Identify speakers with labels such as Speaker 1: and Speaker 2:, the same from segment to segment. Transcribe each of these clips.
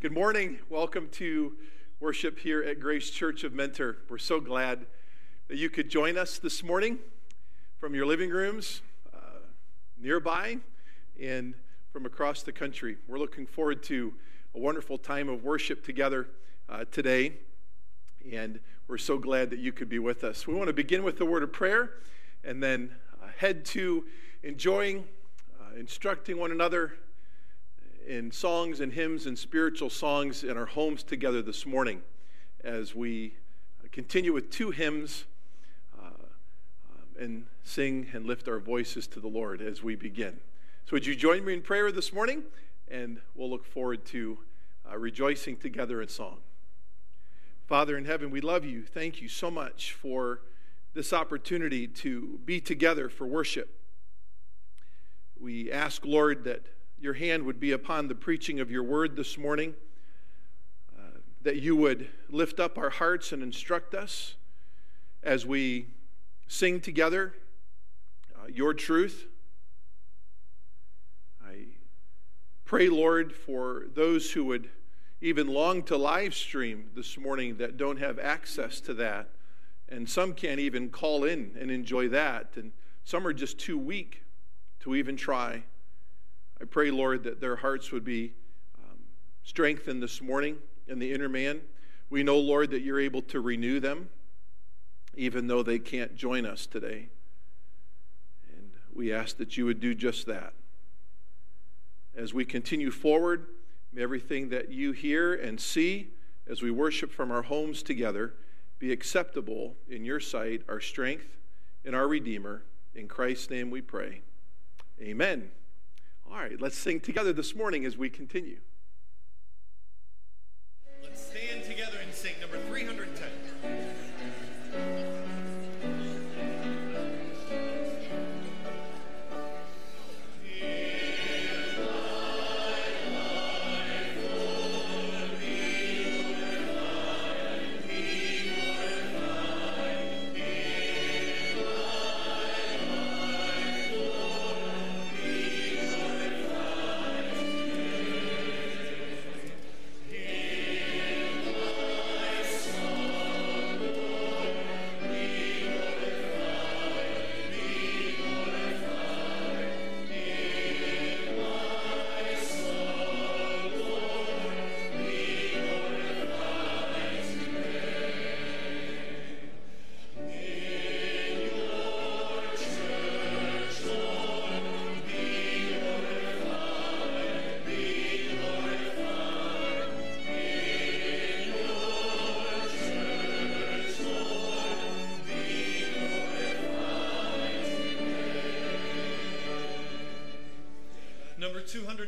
Speaker 1: Good morning. Welcome to worship here at Grace Church of Mentor. We're so glad that you could join us this morning from your living rooms uh, nearby and from across the country. We're looking forward to a wonderful time of worship together uh, today, and we're so glad that you could be with us. We want to begin with a word of prayer and then uh, head to enjoying, uh, instructing one another in songs and hymns and spiritual songs in our homes together this morning as we continue with two hymns uh, and sing and lift our voices to the Lord as we begin. So, would you join me in prayer this morning? And we'll look forward to uh, rejoicing together in song. Father in heaven, we love you. Thank you so much for this opportunity to be together for worship. We ask, Lord, that your hand would be upon the preaching of your word this morning, uh, that you would lift up our hearts and instruct us as we sing together uh, your truth. I pray, Lord, for those who would even long to live stream this morning that don't have access to that. And some can't even call in and enjoy that. And some are just too weak to even try. I pray, Lord, that their hearts would be um, strengthened this morning in the inner man. We know, Lord, that you're able to renew them, even though they can't join us today. And we ask that you would do just that. As we continue forward, may everything that you hear and see as we worship from our homes together be acceptable in your sight, our strength and our Redeemer. In Christ's name we pray. Amen. All right, let's sing together this morning as we continue.
Speaker 2: Let's stand together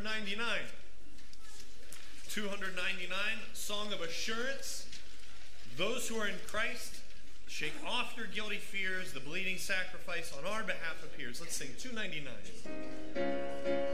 Speaker 2: 299. 299, Song of Assurance. Those who are in Christ, shake off your guilty fears. The bleeding sacrifice on our behalf appears. Let's sing 299.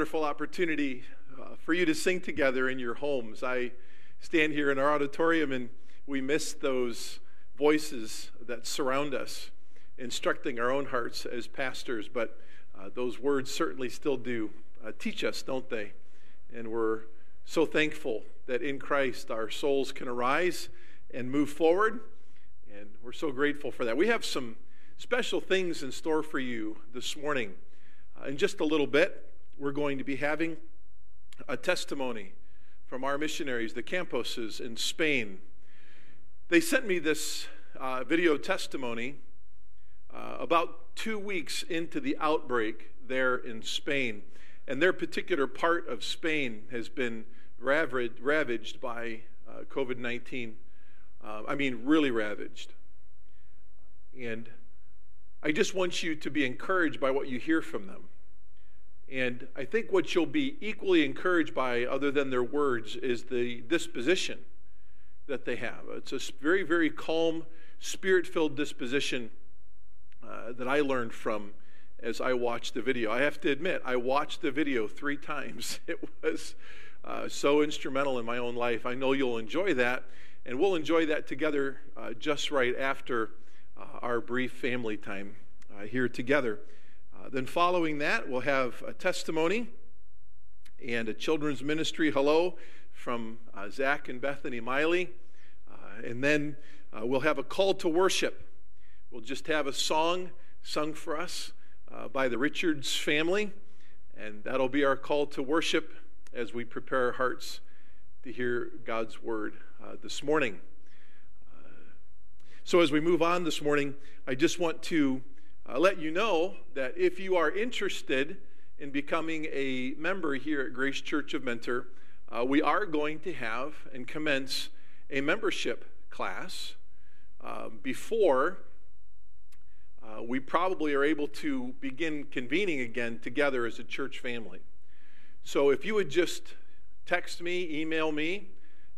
Speaker 1: Wonderful opportunity uh, for you to sing together in your homes. I stand here in our auditorium and we miss those voices that surround us, instructing our own hearts as pastors, but uh, those words certainly still do uh, teach us, don't they? And we're so thankful that in Christ our souls can arise and move forward, and we're so grateful for that. We have some special things in store for you this morning. Uh, in just a little bit, we're going to be having a testimony from our missionaries, the Camposes in Spain. They sent me this uh, video testimony uh, about two weeks into the outbreak there in Spain. And their particular part of Spain has been ravaged, ravaged by uh, COVID 19. Uh, I mean, really ravaged. And I just want you to be encouraged by what you hear from them. And I think what you'll be equally encouraged by, other than their words, is the disposition that they have. It's a very, very calm, spirit filled disposition uh, that I learned from as I watched the video. I have to admit, I watched the video three times. It was uh, so instrumental in my own life. I know you'll enjoy that, and we'll enjoy that together uh, just right after uh, our brief family time uh, here together. Uh, then, following that, we'll have a testimony and a children's ministry hello from Zach and Bethany Miley. and then we'll have a call to worship. We'll just have a song sung for us uh, by the Richards family, and that'll be our call to worship as we prepare our hearts to hear God's word uh, this morning. Uh, so, as we move on this morning, I just want to uh, let you know that if you are interested in becoming a member here at Grace Church of Mentor, uh, we are going to have and commence a membership class uh, before uh, we probably are able to begin convening again together as a church family. So if you would just text me, email me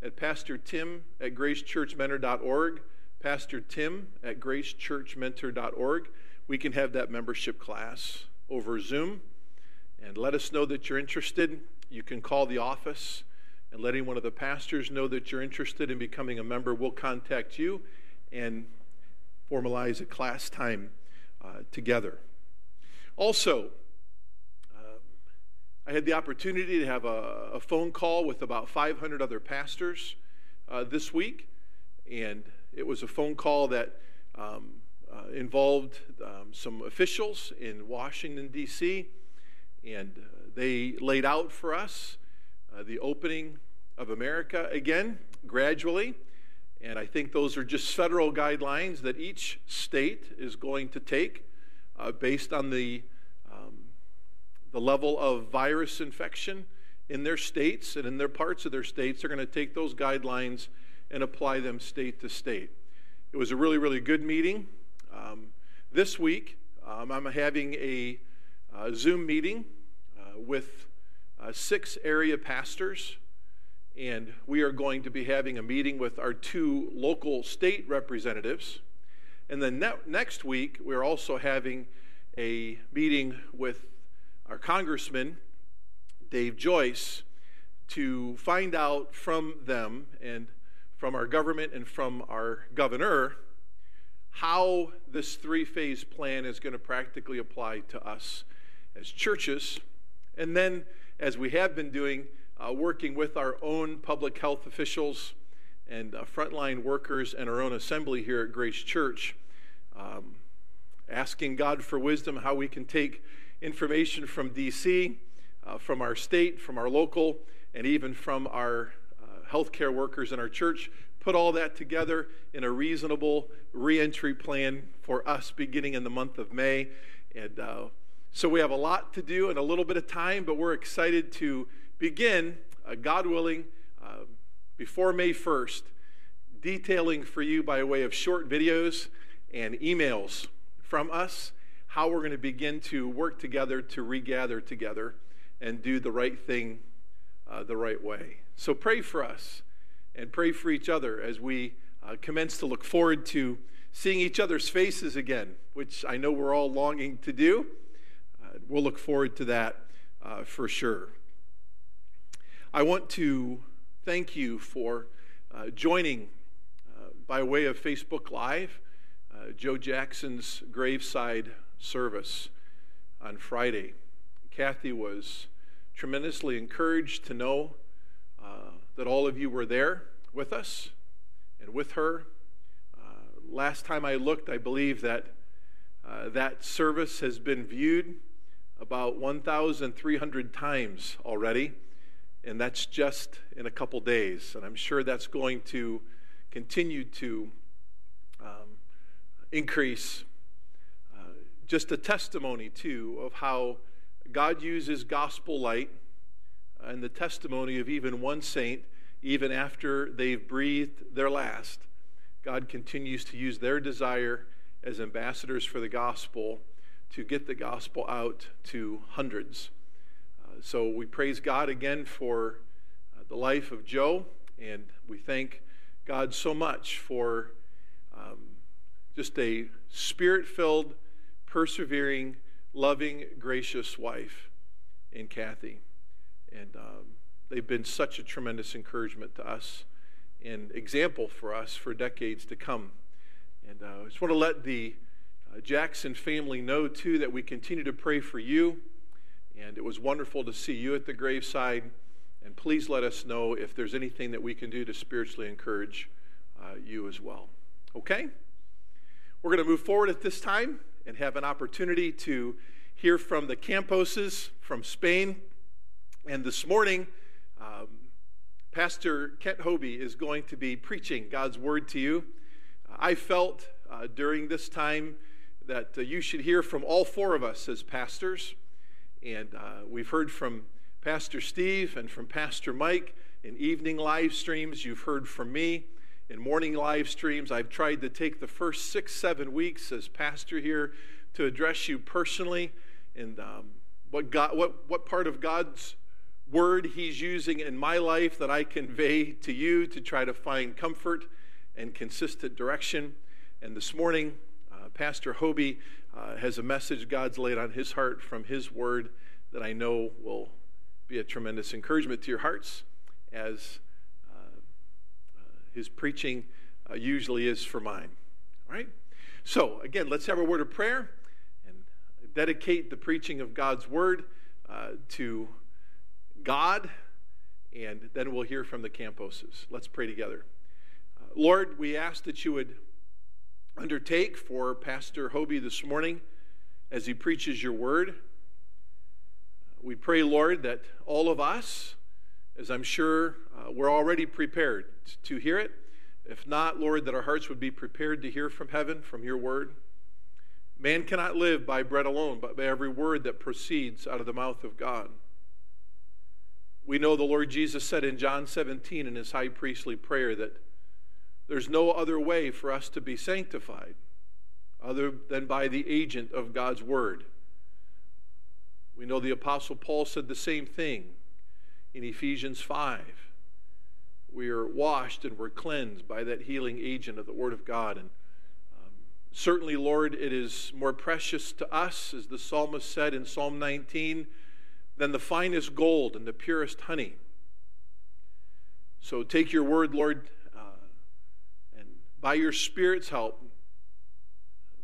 Speaker 1: at Pastor Tim at gracechurchmentor.org, Pastor Tim at gracechurchmentor.org, we can have that membership class over Zoom. And let us know that you're interested. You can call the office and let any one of the pastors know that you're interested in becoming a member. We'll contact you and formalize a class time uh, together. Also, uh, I had the opportunity to have a, a, phone call with about 500 other pastors uh, this week, and it was a phone call that um, uh, involved um, some officials in Washington, D.C., and uh, they laid out for us uh, the opening of America again, gradually. And I think those are just federal guidelines that each state is going to take uh, based on the, um, the level of virus infection in their states and in their parts of their states. They're going to take those guidelines and apply them state to state. It was a really, really good meeting. Um, this week, um, I'm having a uh, Zoom meeting uh, with uh, six area pastors and we are going to be having a meeting with our two local state representatives. And then ne- next week, we're also having a meeting with our congressman, Dave Joyce, to find out from them and from our government and from our governor how this three phase plan is going to practically apply to us as churches. And then, as we have been doing, uh, working with our own public health officials and uh, frontline workers and our own assembly here at Grace Church, um, asking God for wisdom how we can take information from DC, uh, from our state, from our local, and even from our uh, healthcare workers in our church, put all that together in a reasonable reentry plan for us beginning in the month of May. And uh, so we have a lot to do and a little bit of time, but we're excited to begin, uh, God willing, uh, before May 1st, detailing for you by way of short videos and emails from us how we're going to begin to work together to regather together and do the right thing uh, the right way. So pray for us and pray for each other as we uh, commence to look forward to seeing each other's faces again, which I know we're all longing to do. Uh, we'll look forward to that uh, for sure. I want to thank you for uh, joining uh, by way of Facebook Live uh, Joe Jackson's graveside service on Friday. Kathy was tremendously encouraged to know that all of you were there with us and with her. Uh, last time I looked, I believe that uh, that service has been viewed about 1,300 times already, and that's just in a couple days. And I'm sure that's going to continue to um, increase. Uh, just a testimony, too, of how God uses gospel light and the testimony of even one saint, even after they've breathed their last. God continues to use their desire as ambassadors for the gospel to get the gospel out to hundreds. Uh, so we praise God again for uh, the life of Joe, and we thank God so much for um, just a spirit filled, persevering, loving, gracious wife in Kathy. And um, they've been such a tremendous encouragement to us and example for us for decades to come. And uh, I just want to let the uh, Jackson family know, too, that we continue to pray for you. And it was wonderful to see you at the graveside. And please let us know if there's anything that we can do to spiritually encourage uh, you as well. Okay? We're going to move forward at this time and have an opportunity to hear from the Camposes from Spain. And this morning, um, Pastor Kent Hobie is going to be preaching God's word to you. I felt uh, during this time that uh, you should hear from all four of us as pastors. And uh, we've heard from Pastor Steve and from Pastor Mike in evening live streams. You've heard from me in morning live streams. I've tried to take the first six, seven weeks as pastor here to address you personally and um, what, God, what, what part of God's word He's using in my life that I convey to you to try to find comfort and consistent direction. And this morning, uh, Pastor Hobie uh, has a message God's laid on his heart from his word that I know will be a tremendous encouragement to your hearts as uh, uh his preaching uh, usually is for mine. All right? So, again, let's have a word of prayer and dedicate the preaching of God's word uh, to God, and then we'll hear from the Camposes. Let's pray together. Lord, we ask that you would undertake for Pastor Hobie this morning as he preaches your word. We pray, Lord, that all of us, as I'm sure uh, we're already prepared to hear it, if not, Lord, that our hearts would be prepared to hear from heaven, from your word. Man cannot live by bread alone, but by every word that proceeds out of the mouth of God. We know the Lord Jesus said in John 17 in his high priestly prayer that there's no other way for us to be sanctified other than by the agent of God's Word. We know the Apostle Paul said the same thing in Ephesians 5. We are washed and we're cleansed by that healing agent of the Word of God. And um, certainly, Lord, it is more precious to us, as the psalmist said in Psalm 19, than the finest gold and the purest honey. So take your word, Lord, and by your Spirit's help,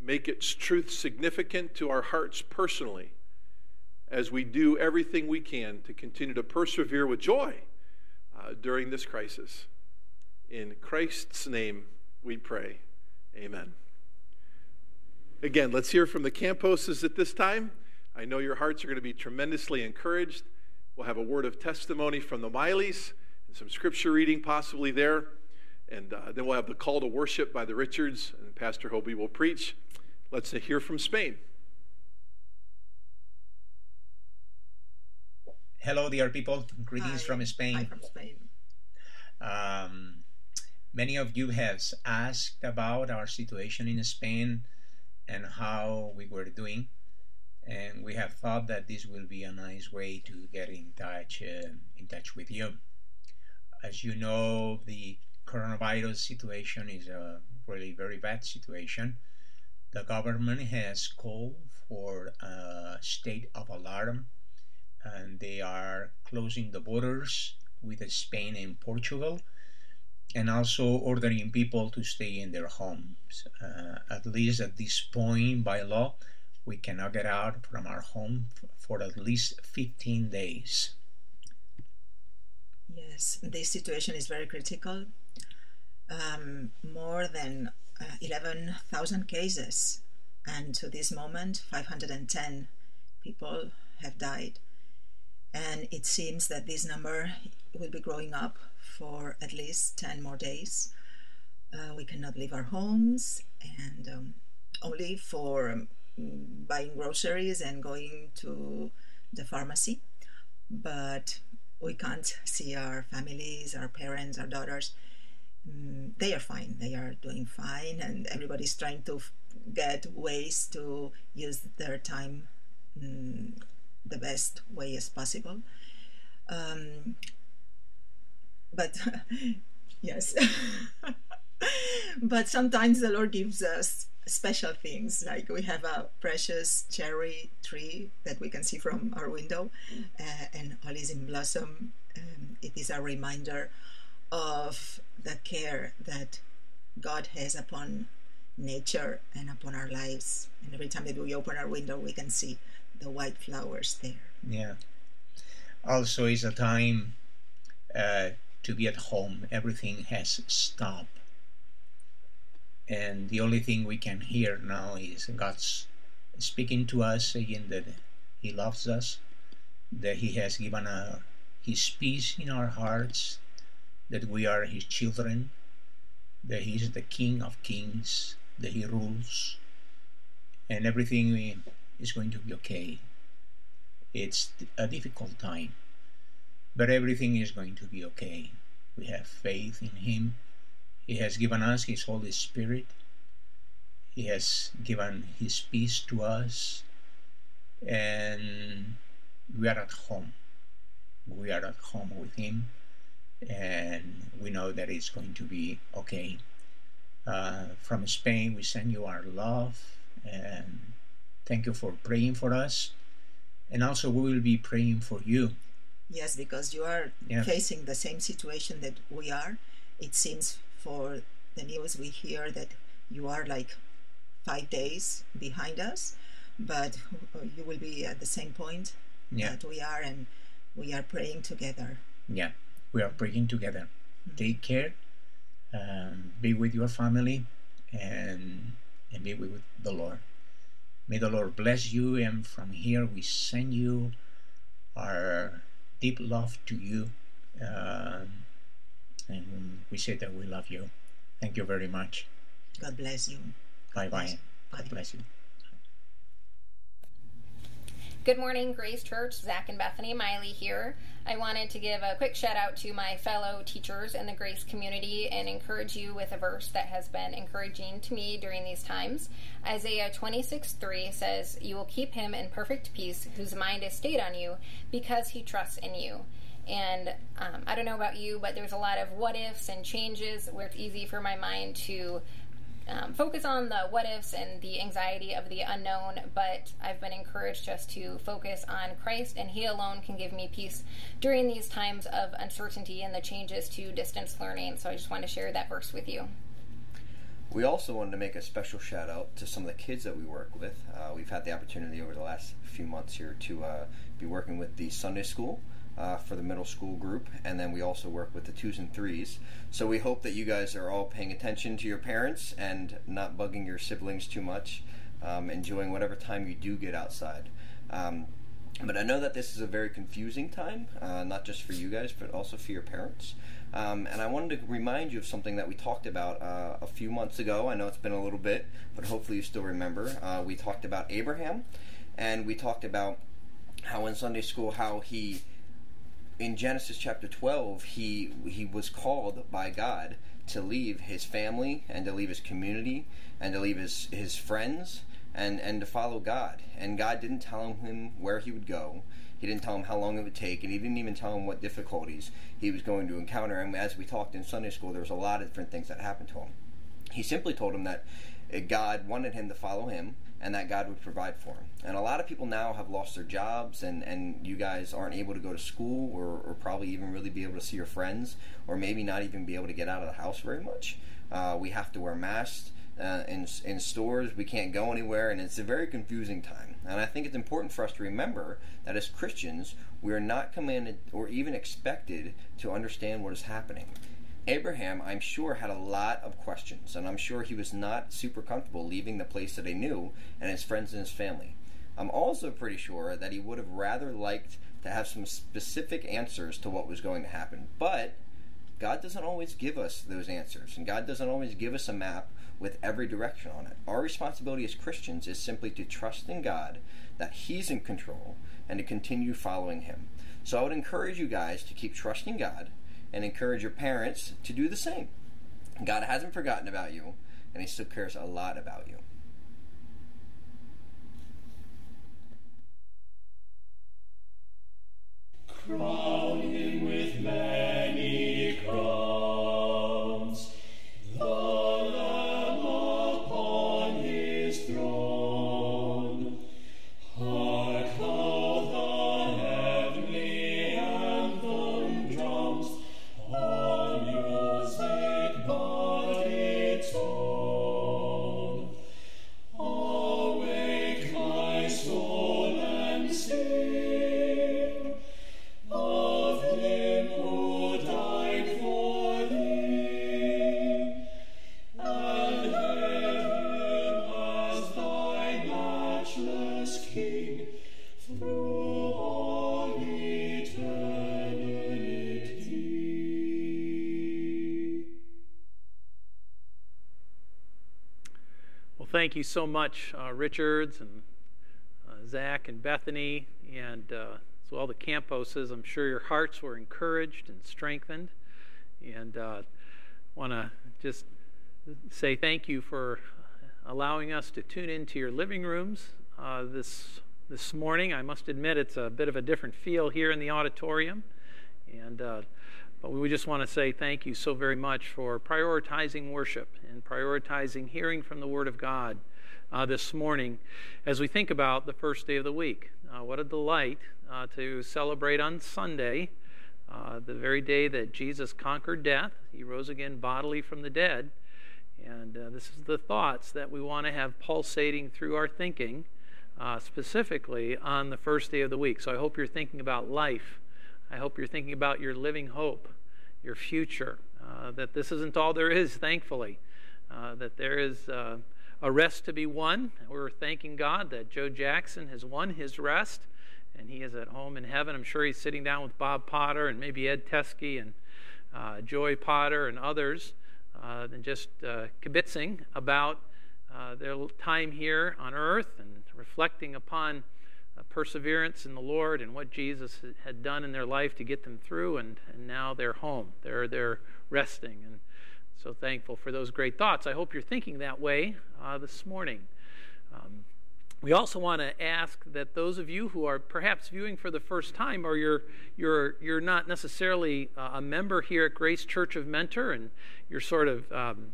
Speaker 1: make its truth significant to our hearts personally as we do everything we can to continue to persevere with joy uh, during this crisis. In Christ's name we pray. Amen. Again, let's hear from the Camposes at this time. I know your hearts are going to be tremendously encouraged. We'll have a word of testimony from the Mileys and some scripture reading possibly there. And uh, then we'll have the call to worship by the Richards, and Pastor Hobie will preach. Let's hear from Spain.
Speaker 3: Hello, dear people. Greetings Hi. from Spain.
Speaker 4: Hi from Spain.
Speaker 3: Um, many of you have asked about our situation in Spain and how we were doing. And we have thought that this will be a nice way to get in touch uh, in touch with you. As you know, the coronavirus situation is a really very bad situation. The government has called for a state of alarm and they are closing the borders with Spain and Portugal, and also ordering people to stay in their homes. Uh, at least at this point, by law, we cannot get out from our home for at least 15 days.
Speaker 4: Yes, this situation is very critical. Um, more than uh, 11,000 cases, and to this moment, 510 people have died. And it seems that this number will be growing up for at least 10 more days. Uh, we cannot leave our homes, and um, only for buying groceries and going to the pharmacy. But we can't see our families, our parents, our daughters. Mm, they are fine. They are doing fine, and everybody's trying to get ways to use their time mm, the best way as possible. Um, but yes, but sometimes the Lord gives us special things. Like we have a precious cherry tree that we can see from our window, uh, and all is in blossom. Um, it is a reminder of the care that God has upon nature and upon our lives. And every time that we open our window, we can see the white flowers there.
Speaker 3: Yeah. Also, is a time uh, to be at home. Everything has stopped. And the only thing we can hear now is God's speaking to us, saying that He loves us, that He has given a, His peace in our hearts, that we are His children, that He is the King of kings, that He rules, and everything is going to be okay. It's a difficult time, but everything is going to be okay. We have faith in Him. He has given us His Holy Spirit. He has given His peace to us, and we are at home. We are at home with Him, and we know that it's going to be okay. Uh, from Spain, we send you our love, and thank you for praying for us. And also, we will be praying for you.
Speaker 4: Yes, because you are
Speaker 3: Yeah.
Speaker 4: facing the same situation that we are. It seems for the news we hear that you are like five days behind us, but you will be at the same point
Speaker 3: Yeah.
Speaker 4: that we are, and we are praying together.
Speaker 3: Yeah, we are praying together. Take care. Um, be with your family, and and be with the Lord. May the Lord bless you. And from here, we send you our deep love to you, um, and we say that we love you. Thank you very much.
Speaker 4: God bless you.
Speaker 3: Bye bye.
Speaker 4: Bye.
Speaker 3: God bless you.
Speaker 5: Good morning, Grace Church. Zach and Bethany Miley here. I wanted to give a quick shout out to my fellow teachers in the Grace community and encourage you with a verse that has been encouraging to me during these times. Isaiah 26 3 says, You will keep him in perfect peace whose mind is stayed on you because he trusts in you. And um, I don't know about you, but there's a lot of what ifs and changes where it's easy for my mind to um, focus on the what ifs and the anxiety of the unknown, but I've been encouraged just to focus on Christ, and He alone can give me peace during these times of uncertainty and the changes to distance learning. So I just want to share that verse with you.
Speaker 6: We also wanted to make a special shout out to some of the kids that we work with. Uh, we've had the opportunity over the last few months here to uh, be working with the Sunday school uh, for the middle school group, and then we also work with the twos and threes. So we hope that you guys are all paying attention to your parents and not bugging your siblings too much, um, enjoying whatever time you do get outside. Um, but I know that this is a very confusing time, uh, not just for you guys, but also for your parents. Um, and I wanted to remind you of something that we talked about uh, a few months ago. I know it's been a little bit, but hopefully you still remember. Uh, we talked about Abraham, and we talked about how in Sunday school how he, in Genesis chapter 12, he he was called by God to leave his family and to leave his community and to leave his his friends and and to follow God. And God didn't tell him where he would go. He didn't tell him how long it would take, and he didn't even tell him what difficulties he was going to encounter. And as we talked in Sunday school, there was a lot of different things that happened to him. He simply told him that uh, God wanted him to follow him, and that God would provide for him. And a lot of people now have lost their jobs, and, and you guys aren't able to go to school or, or probably even really be able to see your friends, or maybe not even be able to get out of the house very much. Uh, we have to wear masks. Uh, in, in stores, we can't go anywhere, and it's a very confusing time. And I think it's important for us to remember that as Christians, we are not commanded or even expected to understand what is happening. Abraham, I'm sure, had a lot of questions, and I'm sure he was not super comfortable leaving the place that he knew and his friends and his family. I'm also pretty sure that he would have rather liked to have some specific answers to what was going to happen. But God doesn't always give us those answers, and God doesn't always give us a map with every direction on it. Our responsibility as Christians is simply to trust in God that He's in control and to continue following Him. So I would encourage you guys to keep trusting God and encourage your parents to do the same. God hasn't forgotten about you, and He still cares a lot about you.
Speaker 7: Crown him with many crowns.
Speaker 8: Thank you so much, uh, Richards and uh, Zach and Bethany, and uh, so all the Camposes. I'm sure your hearts were encouraged and strengthened. And uh, want to just say thank you for allowing us to tune into your living rooms uh, this this morning. I must admit it's a bit of a different feel here in the auditorium, and uh, but we just want to say thank you so very much for prioritizing worship and prioritizing hearing from the Word of God uh, this morning as we think about the first day of the week. Uh, what a delight uh, to celebrate on Sunday, uh, the very day that Jesus conquered death. He rose again bodily from the dead. And uh, this is the thoughts that we want to have pulsating through our thinking, uh, specifically on the first day of the week. So I hope you're thinking about life I hope you're thinking about your living hope, your future, uh, that this isn't all there is, thankfully, uh, that there is uh, a rest to be won. We're thanking God that Joe Jackson has won his rest and he is at home in heaven. I'm sure he's sitting down with Bob Potter and maybe Ed Teskey and uh, Joy Potter and others uh, and just uh, kibitzing about their time here on earth and reflecting upon perseverance in the Lord and what Jesus had done in their life to get them through, and, and now they're home. They're, they're resting. And so thankful for those great thoughts. I hope you're thinking that way uh, this morning. Um, we also want to ask that those of you who are perhaps viewing for the first time, or you're, you're, you're not necessarily uh, a member here at Grace Church of Mentor, and you're sort of um,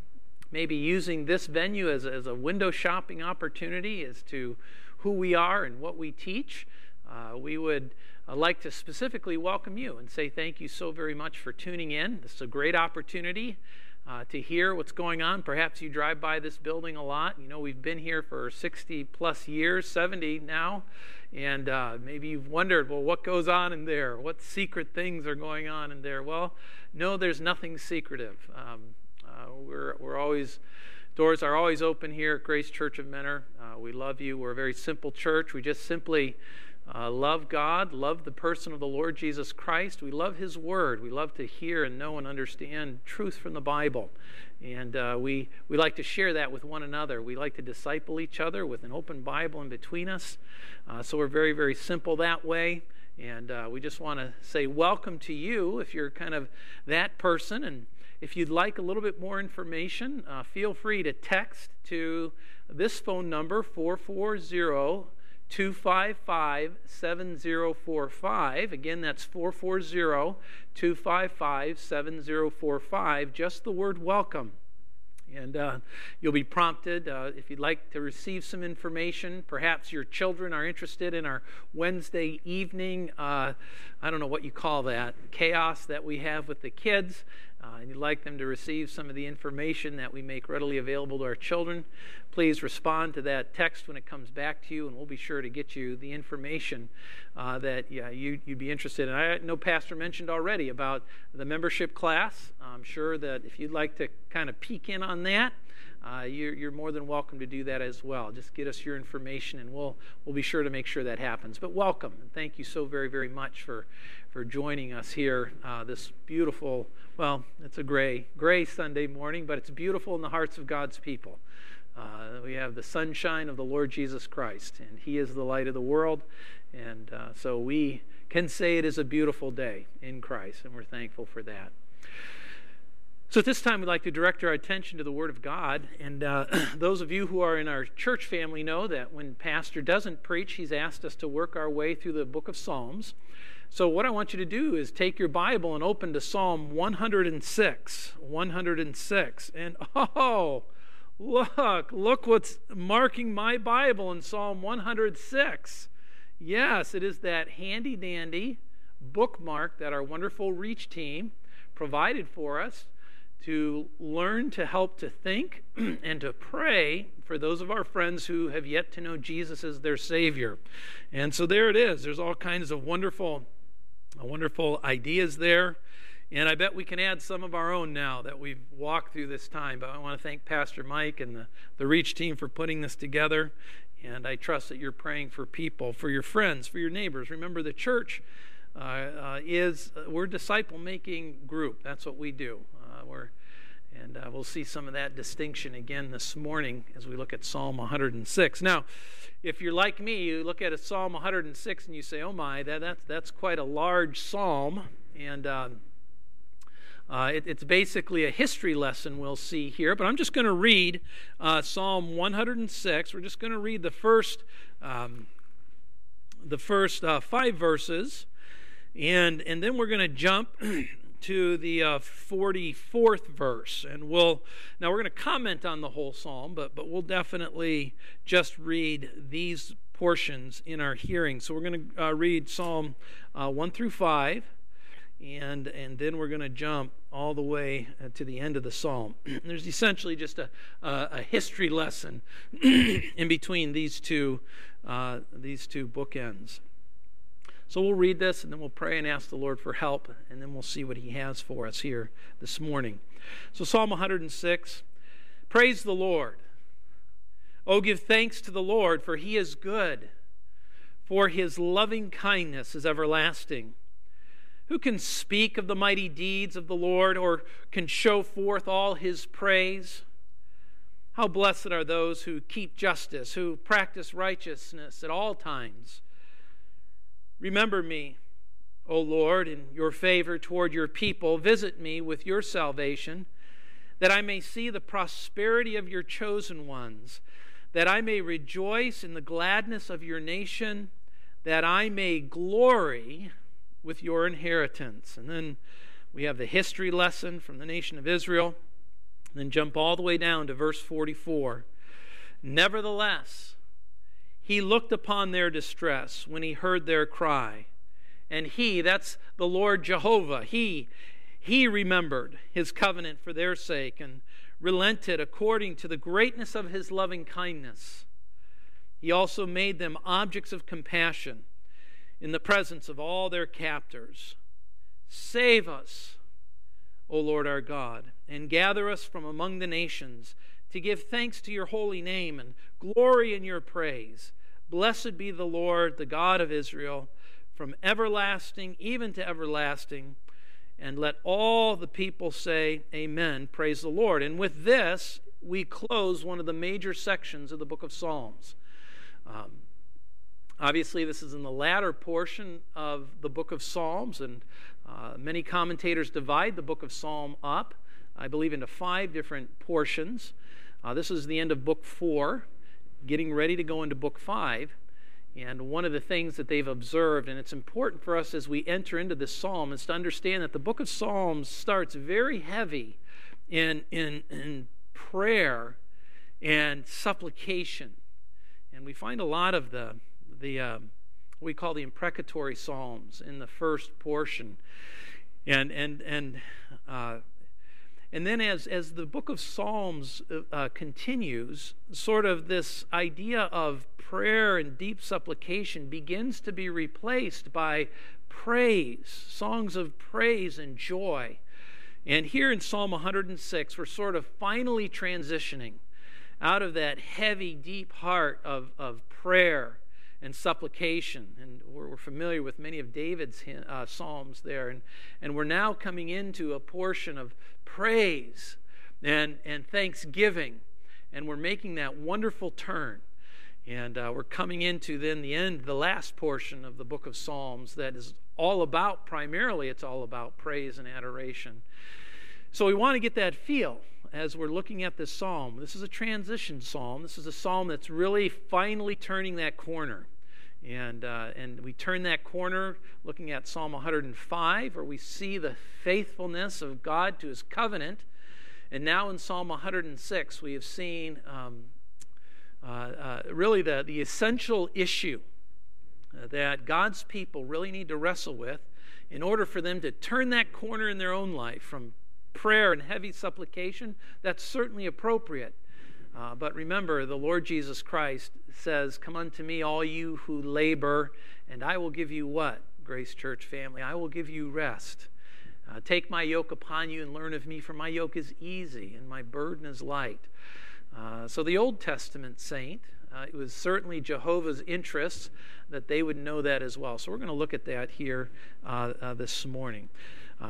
Speaker 8: maybe using this venue as, as a window shopping opportunity is to who we are and what we teach, uh, we would uh, like to specifically welcome you and say thank you so very much for tuning in. This is a great opportunity uh, to hear what's going on. Perhaps you drive by this building a lot. You know, we've been here for 60 plus years, 70 now, and uh, maybe you've wondered, well, what goes on in there? What secret things are going on in there? Well, no, there's nothing secretive. Um, uh, we're, we're always Doors are always open here at Grace Church of Mentor. Uh, we love you. We're a very simple church. We just simply uh, love God, love the person of the Lord Jesus Christ. We love His Word. We love to hear and know and understand truth from the Bible. And uh, we, we like to share that with one another. We like to disciple each other with an open Bible in between us. Uh, so we're very, very simple that way. And uh, we just want to say welcome to you if you're kind of that person. And if you'd like a little bit more information, uh, feel free to text to this phone number, 440 255 7045. Again, that's 440 255 7045. Just the word welcome. And uh, you'll be prompted uh, if you'd like to receive some information. Perhaps your children are interested in our Wednesday evening, uh, I don't know what you call that, chaos that we have with the kids. Uh, and you'd like them to receive some of the information that we make readily available to our children, please respond to that text when it comes back to you, and we'll be sure to get you the information uh, that yeah, you, would be interested in. I know Pastor mentioned already about the membership class. I'm sure that if you'd like to kind of peek in on that, uh, you're, you're, more than welcome to do that as well. Just get us your information, and we'll we'll be sure to make sure that happens. But welcome, and thank you so very very much for for joining us here uh, this beautiful. Well, it's a gray gray Sunday morning, but it's beautiful in the hearts of God's people. Uh, we have the sunshine of the Lord Jesus Christ, and He is the light of the world, and uh, so we can say it is a beautiful day in Christ, and we're thankful for that. So at this time, we'd like to direct our attention to the Word of God. And uh, those of you who are in our church family know that when Pastor doesn't preach, he's asked us to work our way through the book of Psalms. So what I want you to do is take your Bible and open to Psalm 106. 106. And oh, look, look what's marking my Bible in Psalm 106. Yes, it is that handy dandy bookmark that our wonderful Reach team provided for us to learn to help to think and to pray for those of our friends who have yet to know Jesus as their Savior. And so there it is. There's all kinds of wonderful, wonderful ideas there. And I bet we can add some of our own now that we've walked through this time. But I want to thank Pastor Mike and the, the Reach team for putting this together. And I trust that you're praying for people, for your friends, for your neighbors. Remember, the church uh, uh, is, uh, we're disciple making group. That's what we do. Uh, we're and uh, we'll see some of that distinction again this morning as we look at Psalm 106. Now, if you're like me, you look at a Psalm 106 and you say, oh my, that, that's, that's quite a large psalm. And um, uh, it, it's basically a history lesson we'll see here. But I'm just going to read uh, Psalm 106. We're just going to read the first, um, the first uh, five verses. And, and then we're going to jump to the uh, 44th verse. And we'll, now we're going to comment on the whole psalm, but, but we'll definitely just read these portions in our hearing. So we're going to uh, read Psalm uh, 1 through 5, and, and then we're going to jump all the way uh, to the end of the psalm. There's essentially just a, a, a history lesson in between these two, uh, these two bookends. So we'll read this and then we'll pray and ask the Lord for help, and then we'll see what He has for us here this morning. So, Psalm 106 Praise the Lord. Oh, give thanks to the Lord, for He is good, for His loving kindness is everlasting. Who can speak of the mighty deeds of the Lord or can show forth all His praise? How blessed are those who keep justice, who practice righteousness at all times. Remember me, O Lord, in your favor toward your people. Visit me with your salvation, that I may see the prosperity of your chosen ones, that I may rejoice in the gladness of your nation, that I may glory with your inheritance. And then we have the history lesson from the nation of Israel. And then jump all the way down to verse 44. Nevertheless, he looked upon their distress when he heard their cry. And he, that's the Lord Jehovah, he, he remembered his covenant for their sake and relented according to the greatness of his loving kindness. He also made them objects of compassion in the presence of all their captors. Save us, O Lord our God, and gather us from among the nations to give thanks to your holy name and glory in your praise. Blessed be the Lord, the God of Israel, from everlasting even to everlasting. And let all the people say, Amen. Praise the Lord. And with this, we close one of the major sections of the book of Psalms. Um, obviously, this is in the latter portion of the book of Psalms, and uh, many commentators divide the book of Psalm up, I believe, into five different portions. Uh, this is the end of book four, getting ready to go into book five. And one of the things that they've observed, and it's important for us as we enter into this psalm, is to understand that the book of Psalms starts very heavy in, in, in prayer and supplication. And we find a lot of the, the uh, we call the imprecatory psalms in the first portion. And, and, and, uh, and then as, as the book of Psalms uh, uh continues, sort of this idea of prayer and deep supplication begins to be replaced by praise, songs of praise and joy. And here in Psalm 106, we're sort of finally transitioning out of that heavy, deep heart of, of prayer and supplication. And we're, we're familiar with many of David's uh, Psalms there. And, and we're now coming into a portion of praise and, and thanksgiving. And we're making that wonderful turn. And uh, we're coming into then the end, the last portion of the book of Psalms that is all about, primarily, it's all about praise and adoration. So we want to get that feel as we're looking at this psalm. This is a transition psalm. This is a psalm that's really finally turning that corner. And, uh, and we turn that corner looking at Psalm 105, where we see the faithfulness of God to his covenant. And now in Psalm 106, we have seen um, uh, uh, really the, the essential issue uh, that God's people really need to wrestle with in order for them to turn that corner in their own life from prayer and heavy supplication. That's certainly appropriate. Uh, but remember, the Lord Jesus Christ says, Come unto me, all you who labor, and I will give you what, Grace Church family? I will give you rest. Uh, Take my yoke upon you and learn of me, for my yoke is easy and my burden is light. Uh, so, the Old Testament saint, uh, it was certainly Jehovah's interests that they would know that as well. So, we're going to look at that here uh, uh, this morning.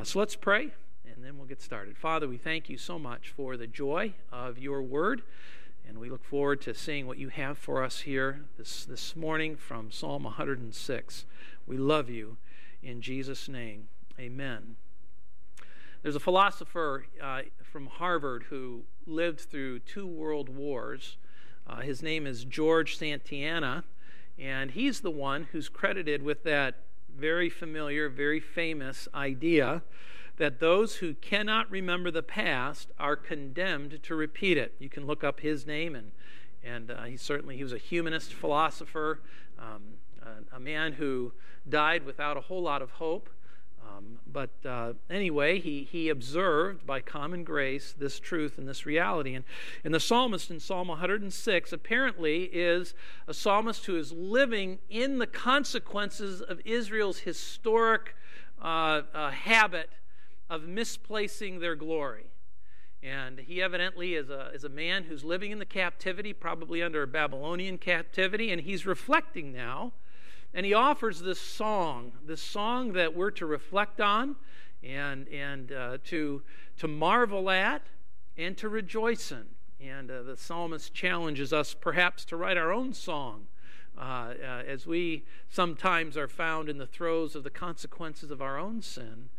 Speaker 8: so, let's pray then we'll get started. Father, we thank you so much for the joy of your word. And we look forward to seeing what you have for us here this, this morning from Psalm 106. We love you in Jesus' name. Amen. There's a philosopher uh, from Harvard who lived through two world wars. Uh, his name is George Santayana, and he's the one who's credited with that very familiar, very famous idea that those who cannot remember the past are condemned to repeat it. You can look up his name, and, and uh, he certainly he was a humanist philosopher, um, a, a, man who died without a whole lot of hope. Um, but uh, anyway, he, he observed by common grace this truth and this reality. And, and the psalmist in Psalm 106 apparently is a psalmist who is living in the consequences of Israel's historic uh, uh habit of misplacing their glory. And he evidently is a, is a man who's living in the captivity, probably under a Babylonian captivity, and he's reflecting now. And he offers this song, this song that we're to reflect on and, and uh, to, to marvel at and to rejoice in. And uh, the psalmist challenges us perhaps to write our own song uh, uh, as we sometimes are found in the throes of the consequences of our own sin.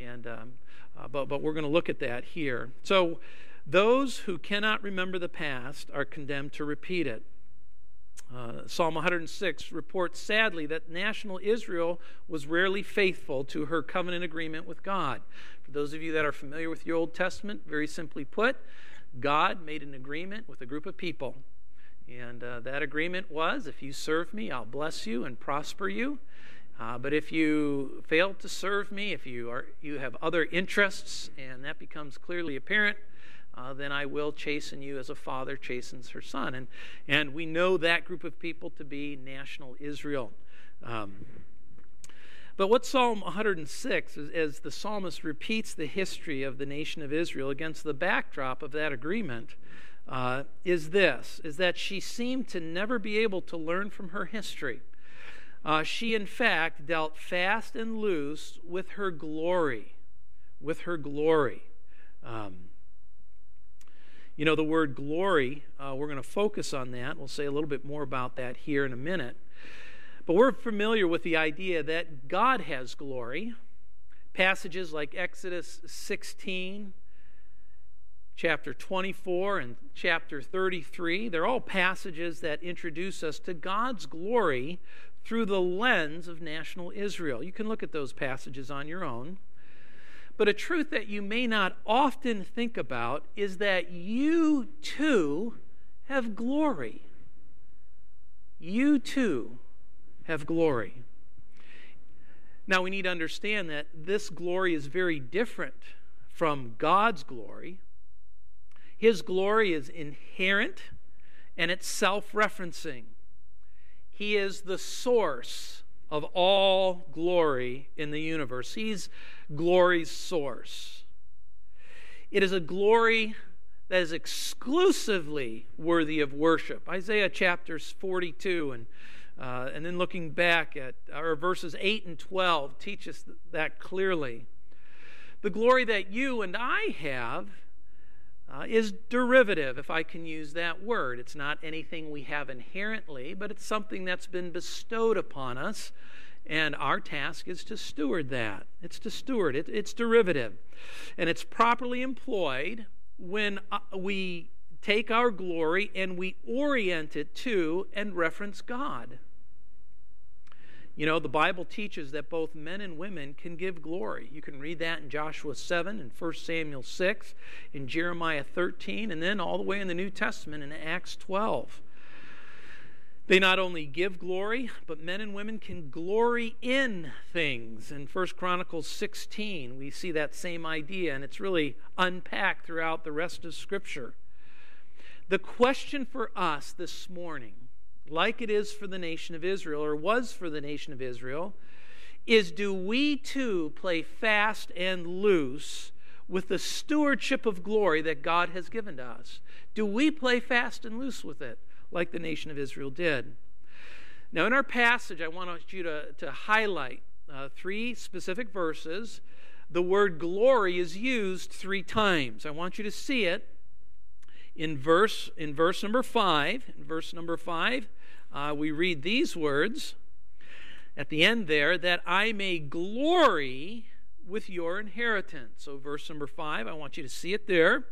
Speaker 8: And, um, uh, but, but we're going to look at that here. So, those who cannot remember the past are condemned to repeat it. Uh, Psalm 106 reports sadly that national Israel was rarely faithful to her covenant agreement with God. For those of you that are familiar with your Old Testament, very simply put, God made an agreement with a group of people. And uh, that agreement was if you serve me, I'll bless you and prosper you. Uh, but if you fail to serve me, if you are you have other interests, and that becomes clearly apparent, uh, then I will chasten you as a father chastens her son. And and we know that group of people to be national Israel. Um, but what Psalm 106, is, as the psalmist repeats the history of the nation of Israel against the backdrop of that agreement, uh, is this: is that she seemed to never be able to learn from her history. Uh, she, in fact, dealt fast and loose with her glory. With her glory. Um, you know, the word glory, uh, we're going to focus on that. We'll say a little bit more about that here in a minute. But we're familiar with the idea that God has glory. Passages like Exodus 16, chapter 24, and chapter 33, they're all passages that introduce us to God's glory through the lens of national Israel. You can look at those passages on your own. But a truth that you may not often think about is that you too have glory. You too have glory. Now, we need to understand that this glory is very different from God's glory. His glory is inherent and it's self referencing. He is the source of all glory in the universe, He's glory's source. It is a glory that is exclusively worthy of worship. Isaiah chapters 42 and uh, and then looking back at our verses 8 and 12 teach us that clearly. The glory that you and I have uh, is derivative, if I can use that word. It's not anything we have inherently, but it's something that's been bestowed upon us, and our task is to steward that. It's to steward it, it's derivative. And it's properly employed when uh, we take our glory and we orient it to and reference God. You know, the Bible teaches that both men and women can give glory. You can read that in Joshua 7 and 1 Samuel 6, in Jeremiah 13, and then all the way in the New Testament in Acts 12. They not only give glory, but men and women can glory in things. In 1 Chronicles 16, we see that same idea, and it's really unpacked throughout the rest of Scripture. The question for us this morning like it is for the nation of Israel, or was for the nation of Israel, is do we too play fast and loose with the stewardship of glory that God has given to us? Do we play fast and loose with it like the nation of Israel did? Now, in our passage, I want you to, to highlight uh, three specific verses. The word glory is used three times. I want you to see it in verse in verse number five. In verse number five, uh, we read these words at the end there that I may glory with your inheritance. So, verse number five, I want you to see it there.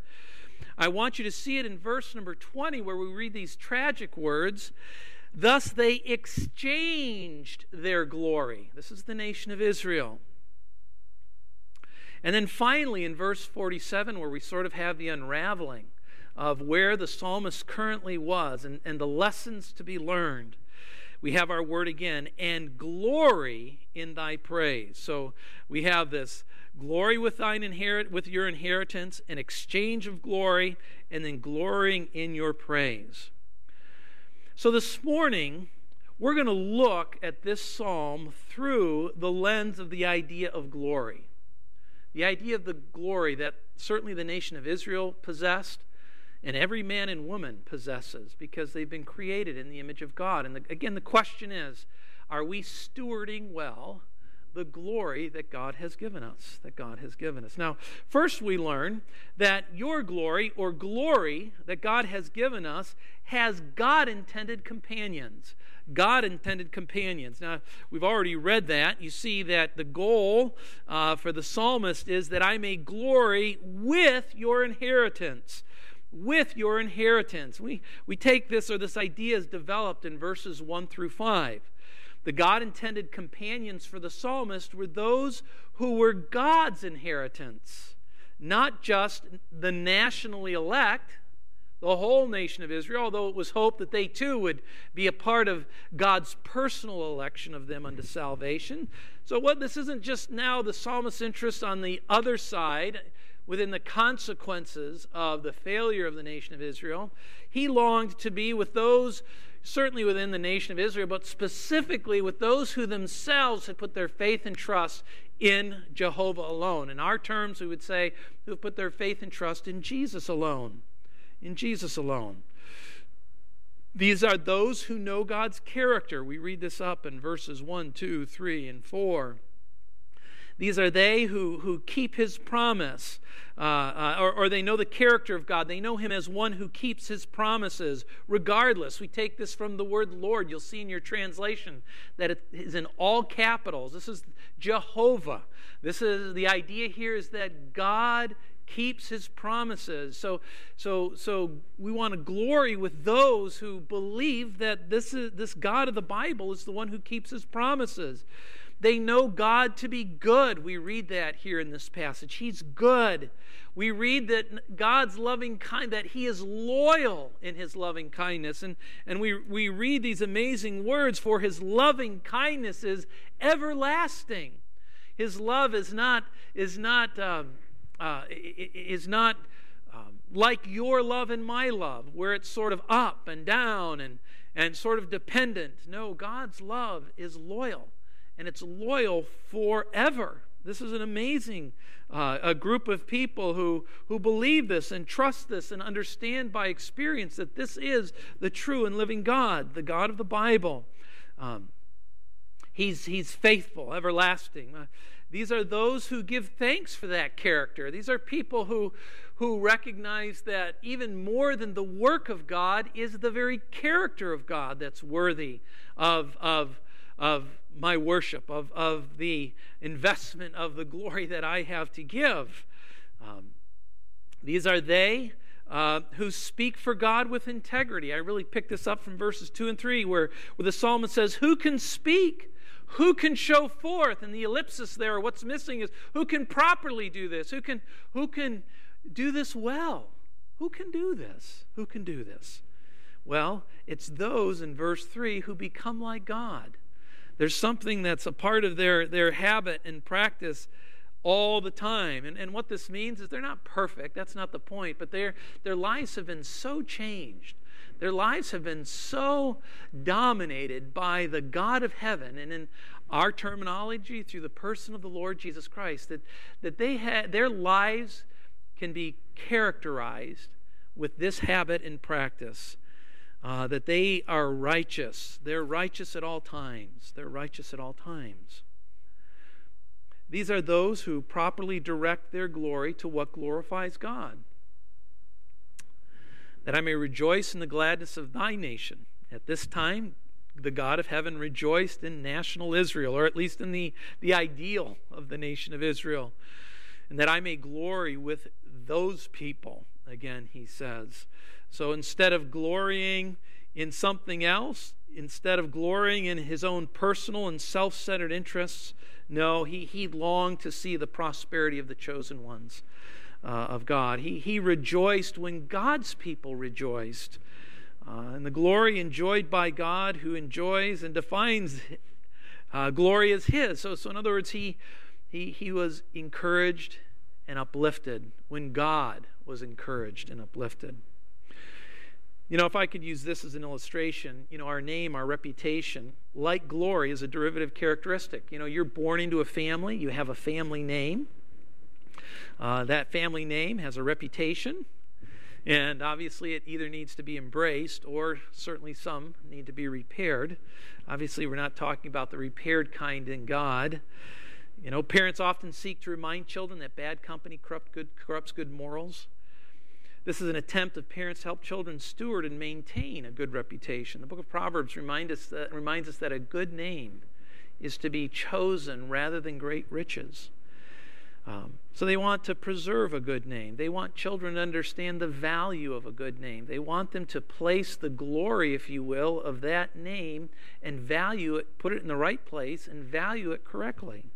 Speaker 8: I want you to see it in verse number 20, where we read these tragic words. Thus they exchanged their glory. This is the nation of Israel. And then finally, in verse 47, where we sort of have the unraveling of where the psalmist currently was and, and the lessons to be learned. We have our word again, and glory in thy praise. So we have this glory with thine inherit with your inheritance, an exchange of glory, and then glorying in your praise. So this morning, we're going to look at this psalm through the lens of the idea of glory. The idea of the glory that certainly the nation of Israel possessed, and every man and woman possesses because they've been created in the image of God. And the, again, the question is are we stewarding well the glory that God has given us? That God has given us. Now, first we learn that your glory or glory that God has given us has God intended companions. God intended companions. Now, we've already read that. You see that the goal uh, for the psalmist is that I may glory with your inheritance with your inheritance. We, we take this, or this idea is developed in verses 1 through 5. The God intended companions for the psalmist were those who were God's inheritance, not just the nationally elect, the whole nation of Israel, although it was hoped that they too would be a part of God's personal election of them unto salvation. So, what this isn't just now the psalmist's interest on the other side within the consequences of the failure of the nation of Israel. He longed to be with those, certainly within the nation of Israel, but specifically with those who themselves had put their faith and trust in Jehovah alone. In our terms, we would say, who have put their faith and trust in Jesus alone. In Jesus alone. These are those who know God's character. We read this up in verses 1, 2, 3, and 4. These are they who, who keep his promise, uh, uh, or, or they know the character of God. They know him as one who keeps his promises, regardless. We take this from the word Lord. You'll see in your translation that it is in all capitals. This is Jehovah. This is the idea here is that God keeps his promises. So, so, so we want to glory with those who believe that this, is, this God of the Bible is the one who keeps his promises. They know God to be good. We read that here in this passage. He's good. We read that God's loving kind, that He is loyal in His loving kindness. And, and we, we read these amazing words for His loving kindness is everlasting. His love is not, is not, um, uh, is not um, like your love and my love, where it's sort of up and down and, and sort of dependent. No, God's love is loyal, and it's loyal forever. This is an amazing uh, a group of people who, who believe this and trust this and understand by experience that this is the true and living God, the God of the Bible. Um, he's, he's faithful, everlasting. Uh, these are those who give thanks for that character. These are people who, who recognize that even more than the work of God is the very character of God that's worthy of, of, of my worship, of, of the investment of the glory that I have to give. Um, these are they uh, who speak for God with integrity. I really picked this up from verses 2 and 3, where, where the psalmist says, Who can speak? Who can show forth? And the ellipsis there, what's missing is who can properly do this? Who can, who can do this well? Who can do this? Who can do this? Well, it's those in verse 3 who become like God. There's something that's a part of their, their habit and practice all the time. And, and what this means is they're not perfect, that's not the point, but their, their lives have been so changed their lives have been so dominated by the God of heaven, and in our terminology, through the person of the Lord Jesus Christ, that, that they had, their lives can be characterized with this habit and practice. Uh, that they are righteous. They're righteous at all times. They're righteous at all times. These are those who properly direct their glory to what glorifies God that I may rejoice in the gladness of thy nation. At this time, the God of heaven rejoiced in national Israel, or at least in the, the ideal of the nation of Israel, and that I may glory with those people. Again, he says. So instead of glorying in something else, instead of glorying in his own personal and self centered interests, no, he, he longed to see the prosperity of the chosen ones uh, of God. He, he rejoiced when God's people rejoiced. Uh, and the glory enjoyed by God, who enjoys and defines uh, glory as His. So, so, in other words, he, he, he was encouraged and uplifted when God was encouraged and uplifted. You know, if I could use this as an illustration, you know, our name, our reputation, like glory, is a derivative characteristic. You know, you're born into a family, you have a family name. Uh, that family name has a reputation, and obviously it either needs to be embraced or certainly some need to be repaired. Obviously, we're not talking about the repaired kind in God. You know, parents often seek to remind children that bad company corrupt good, corrupts good morals. This is an attempt of parents to help children steward and maintain a good reputation. The book of Proverbs remind us that, reminds us that a good name is to be chosen rather than great riches. Um, so they want to preserve a good name. They want children to understand the value of a good name. They want them to place the glory, if you will, of that name and value it, put it in the right place, and value it correctly.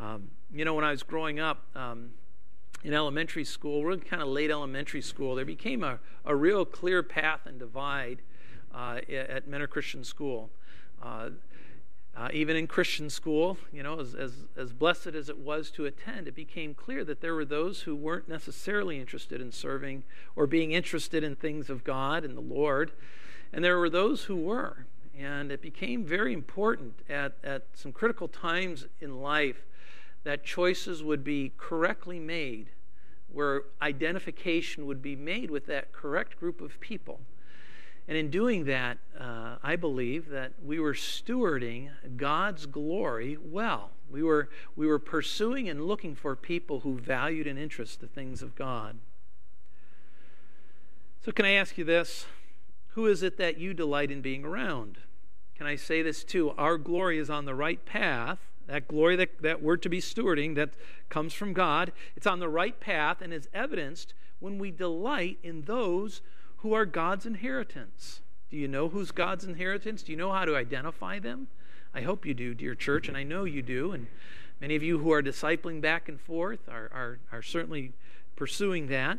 Speaker 8: Um, you know, when I was growing up um, in elementary school, really kind of late elementary school, there became a, a real clear path and divide uh, at Mentor Christian School. Uh, uh, even in Christian school, you know, as, as, as blessed as it was to attend, it became clear that there were those who weren't necessarily interested in serving or being interested in things of God and the Lord, and there were those who were. And it became very important at, at some critical times in life that choices would be correctly made, where identification would be made with that correct group of people and in doing that, uh, I believe that we were stewarding God's glory well. We were, we were pursuing and looking for people who valued and interest the things of God. So, can I ask you this? Who is it that you delight in being around? Can I say this too? Our glory is on the right path. That glory that, that we're to be stewarding, that comes from God, it's on the right path and is evidenced when we delight in those who are God's inheritance. Do you know who's God's inheritance? Do you know how to identify them? I hope you do, dear church, and I know you do. And many of you who are discipling back and forth are, are, are certainly pursuing that.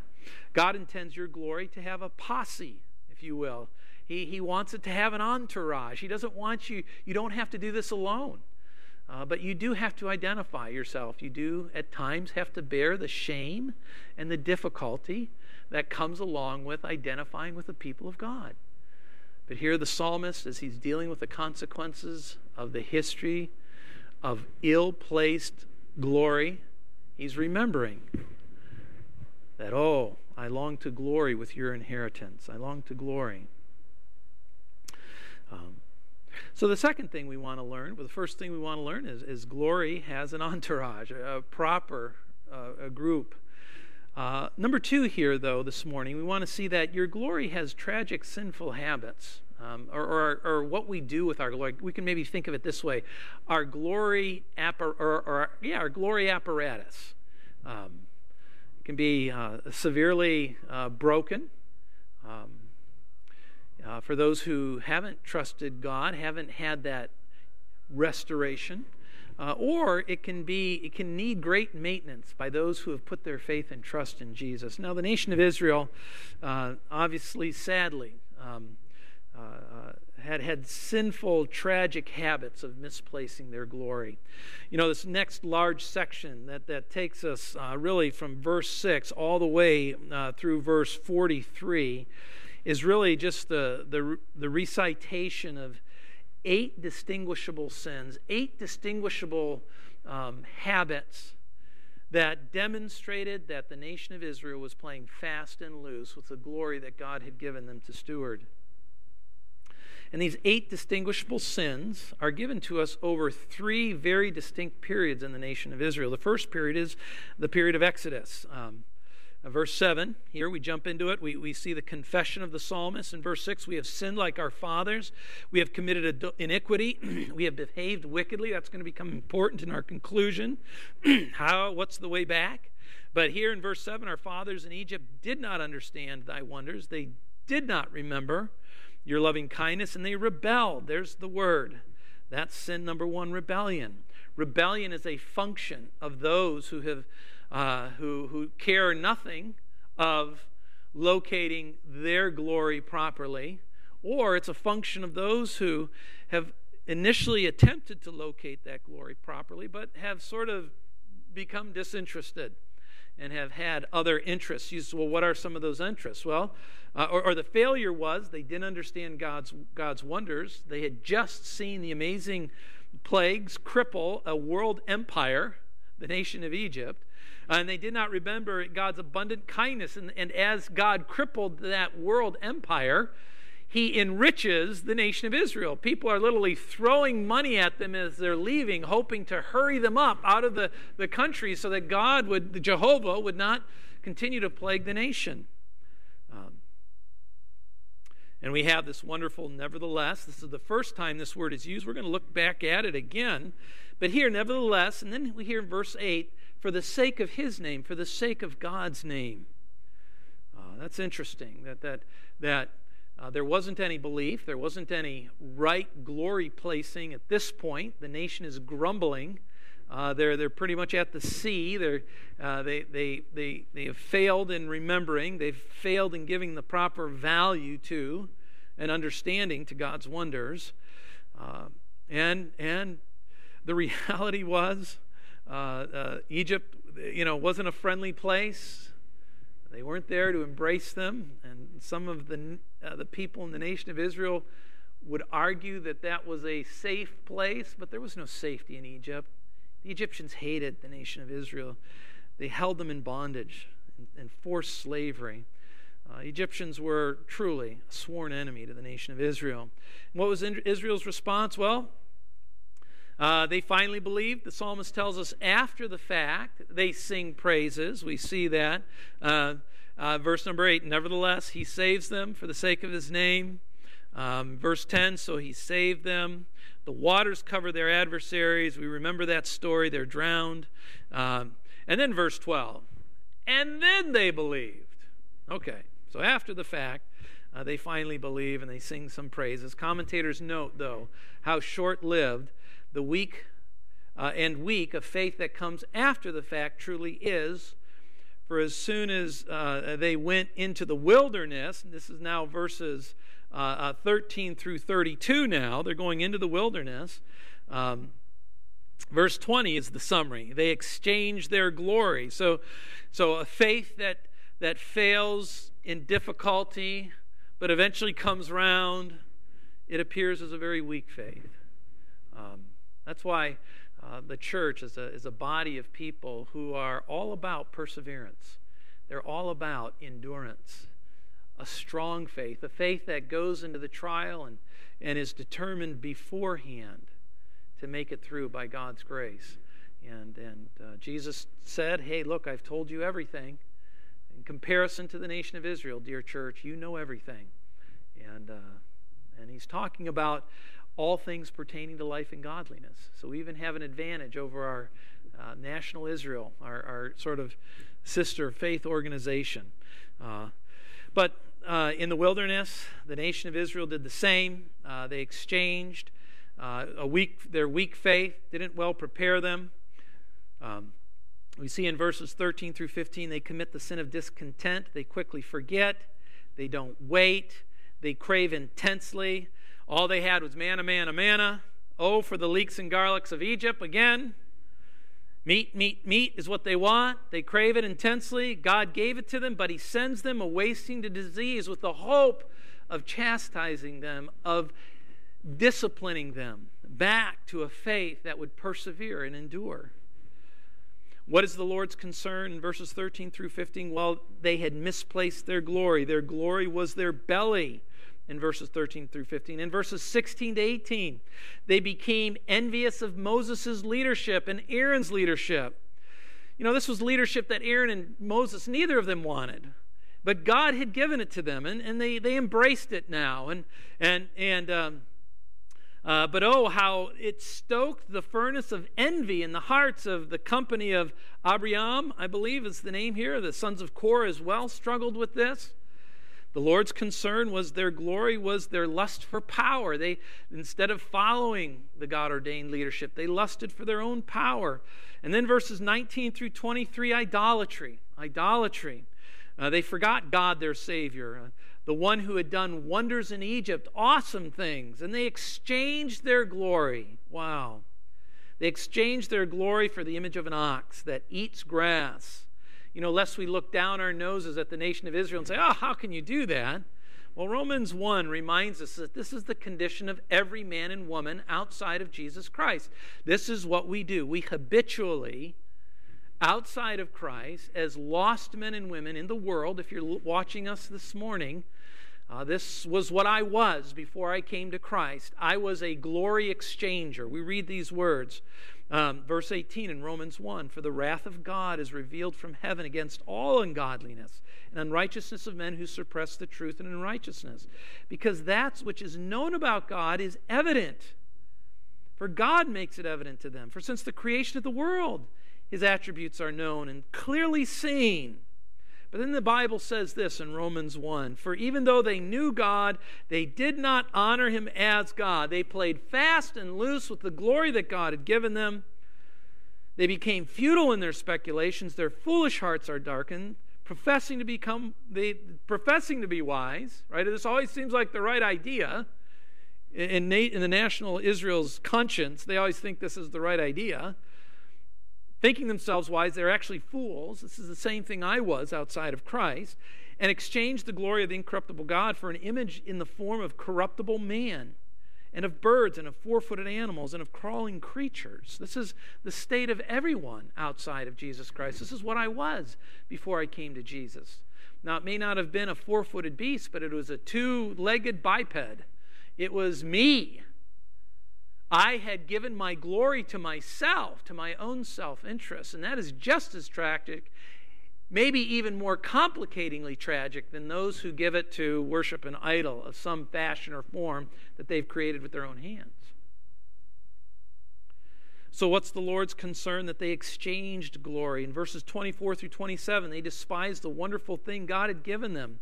Speaker 8: God intends your glory to have a posse, if you will. He, he wants it to have an entourage. He doesn't want you, you don't have to do this alone. Uh, but you do have to identify yourself. You do, at times, have to bear the shame and the difficulty that comes along with identifying with the people of God. But here, the psalmist, as he's dealing with the consequences of the history of ill placed glory, he's remembering that, oh, I long to glory with your inheritance. I long to glory. Um, so the second thing we want to learn, well, the first thing we want to learn is, is glory has an entourage, a, a proper uh, a group. Uh, number two here, though, this morning, we want to see that your glory has tragic sinful habits. Um, or, or, or, what we do with our glory. We can maybe think of it this way: our glory, appar- or, or yeah, our glory apparatus um, can be uh, severely uh, broken. Um, uh, for those who haven't trusted God, haven't had that restoration, uh, or it can be it can need great maintenance by those who have put their faith and trust in Jesus. Now, the nation of Israel, uh, obviously, sadly, um, uh, had had sinful, tragic habits of misplacing their glory. You know, this next large section that, that takes us uh, really from verse 6 all the way uh, through verse 43 is really just the, the, the recitation of eight distinguishable sins, eight distinguishable um, habits that demonstrated that the nation of Israel was playing fast and loose with the glory that God had given them to steward. And these eight distinguishable sins are given to us over three very distinct periods in the nation of Israel. The first period is the period of Exodus. Um, Uh, verse 7, here we jump into it. We, we see the confession of the psalmist. In verse 6, we have sinned like our fathers. We have committed iniquity. we have behaved wickedly. That's going to become important in our conclusion. How? What's the way back? But here in verse 7, our fathers in Egypt did not understand thy wonders. They did not remember your loving kindness, and they rebelled. There's the word. That's sin number one rebellion. Rebellion is a function of those who have uh, who, who care nothing of locating their glory properly, or it's a function of those who have initially attempted to locate that glory properly, but have sort of become disinterested and have had other interests. You say, well, what are some of those interests? Well, uh, or, or the failure was they didn't understand God's, God's wonders. They had just seen the amazing plagues cripple a world empire, the nation of Egypt, and they did not remember God's abundant kindness. And, and as God crippled that world empire, he enriches the nation of Israel. People are literally throwing money at them as they're leaving, hoping to hurry them up out of the, the country so that God would, Jehovah, would not continue to plague the nation. Um, and we have this wonderful, nevertheless. This is the first time this word is used. We're going to look back at it again. But here, nevertheless, and then we hear in verse 8, for the sake of his name, for the sake of God's name. Uh, that's interesting that, that, that uh, there wasn't any belief, there wasn't any right glory placing at this point. The nation is grumbling. Uh, they're, they're pretty much at the sea. They're, uh, they, they, they, they have failed in remembering, they've failed in giving the proper value to and understanding to God's wonders. Uh, and, and the reality was uh, uh, Egypt, you know, wasn't a friendly place. They weren't there to embrace them, and some of the uh, the people in the nation of Israel would argue that that was a safe place, but there was no safety in Egypt. The Egyptians hated the nation of Israel. They held them in bondage and, forced slavery. Uh, Egyptians were truly a sworn enemy to the nation of Israel. And what was Israel's response? Well, uh, they finally believe. The psalmist tells us after the fact, they sing praises. We see that. Uh, uh, verse number 8 Nevertheless, he saves them for the sake of his name. Um, verse 10 So he saved them. The waters cover their adversaries. We remember that story. They're drowned. Um, and then verse 12 And then they believed. Okay, so after the fact, uh, they finally believe and they sing some praises. Commentators note, though, how short lived the weak uh, and weak of faith that comes after the fact truly is. For as soon as uh, they went into the wilderness, this is now verses uh, uh, 13 through 32 now, they're going into the wilderness. Um, verse 20 is the summary. They exchange their glory. So, so a faith that, that fails in difficulty, but eventually comes round, it appears as a very weak faith. Um, that's why uh, the church is a, is a body of people who are all about perseverance. They're all about endurance, a strong faith, a faith that goes into the trial and, and is determined beforehand to make it through by God's grace. And, and uh, Jesus said, Hey, look, I've told you everything. In comparison to the nation of Israel, dear church, you know everything. And, uh, and he's talking about all things pertaining to life and godliness. So we even have an advantage over our uh, national Israel, our, our, sort of sister faith organization. Uh, but uh, in the wilderness, the nation of Israel did the same. Uh, they exchanged uh, a weak, their weak faith didn't well prepare them. Um, we see in verses 13 through 15, they commit the sin of discontent. They quickly forget. They don't wait. They crave intensely. All they had was manna, manna, manna. Oh, for the leeks and garlics of Egypt again. Meat, meat, meat is what they want. They crave it intensely. God gave it to them, but He sends them a wasting to disease with the hope of chastising them, of disciplining them back to a faith that would persevere and endure. What is the Lord's concern in verses 13 through 15? Well, they had misplaced their glory. Their glory was their belly in verses 13 through 15. In verses 16 to 18, they became envious of Moses' leadership and Aaron's leadership. You know, this was leadership that Aaron and Moses, neither of them wanted. But God had given it to them, and, and they, they embraced it now. And, and, and um, uh, but oh, how it stoked the furnace of envy in the hearts of the company of Abiram, I believe is the name here. The sons of Korah as well struggled with this. The Lord's concern was their glory was their lust for power. They instead of following the God ordained leadership, they lusted for their own power. And then verses 19 through 23 idolatry. Idolatry. Uh, they forgot God their savior, uh, the one who had done wonders in Egypt, awesome things, and they exchanged their glory. Wow. They exchanged their glory for the image of an ox that eats grass you know, lest we look down our noses at the nation of Israel and say, oh, how can you do that? Well, Romans 1 reminds us that this is the condition of every man and woman outside of Jesus Christ. This is what we do. We habitually, outside of Christ, as lost men and women in the world, if you're watching us this morning, uh, this was what I was before I came to Christ. I was a glory exchanger. We read these words um, verse 18 in Romans 1 For the wrath of God is revealed from heaven against all ungodliness and unrighteousness of men who suppress the truth and unrighteousness. Because that which is known about God is evident. For God makes it evident to them. For since the creation of the world, his attributes are known and clearly seen but then the Bible says this in Romans 1 For even though they knew God, they did not honor him as God. They played fast and loose with the glory that God had given them. They became futile in their speculations. Their foolish hearts are darkened, professing to become they professing to be wise, right? This always seems like the right idea. In, in the national Israel's conscience, they always think this is the right idea thinking themselves wise, they're actually fools. This is the same thing I was outside of Christ, and exchanged the glory of the incorruptible God for an image in the form of corruptible man, and of birds, and of four footed animals, and of crawling creatures. This is the state of everyone outside of Jesus Christ. This is what I was before I came to Jesus. Now, it may not have been a four footed beast, but it was a two legged biped. It was me I had given my glory to myself, to my own self interest. And that is just as tragic, maybe even more complicatingly tragic than those who give it to worship an idol of some fashion or form that they've created with their own hands. So, what's the Lord's concern? That they exchanged glory. In verses 24 through 27, they despised the wonderful thing God had given them.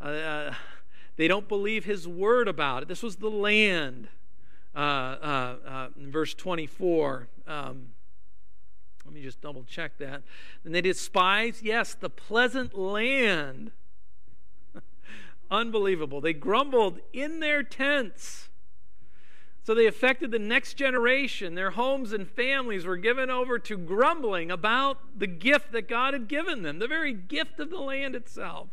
Speaker 8: Uh, uh They don't believe his word about it. This was the land. Uh, uh, uh, verse 24. Um, let me just double check that. And they despise, yes, the pleasant land. Unbelievable. They grumbled in their tents. So they affected the next generation. Their homes and families were given over to grumbling about the gift that God had given them, the very gift of the land itself.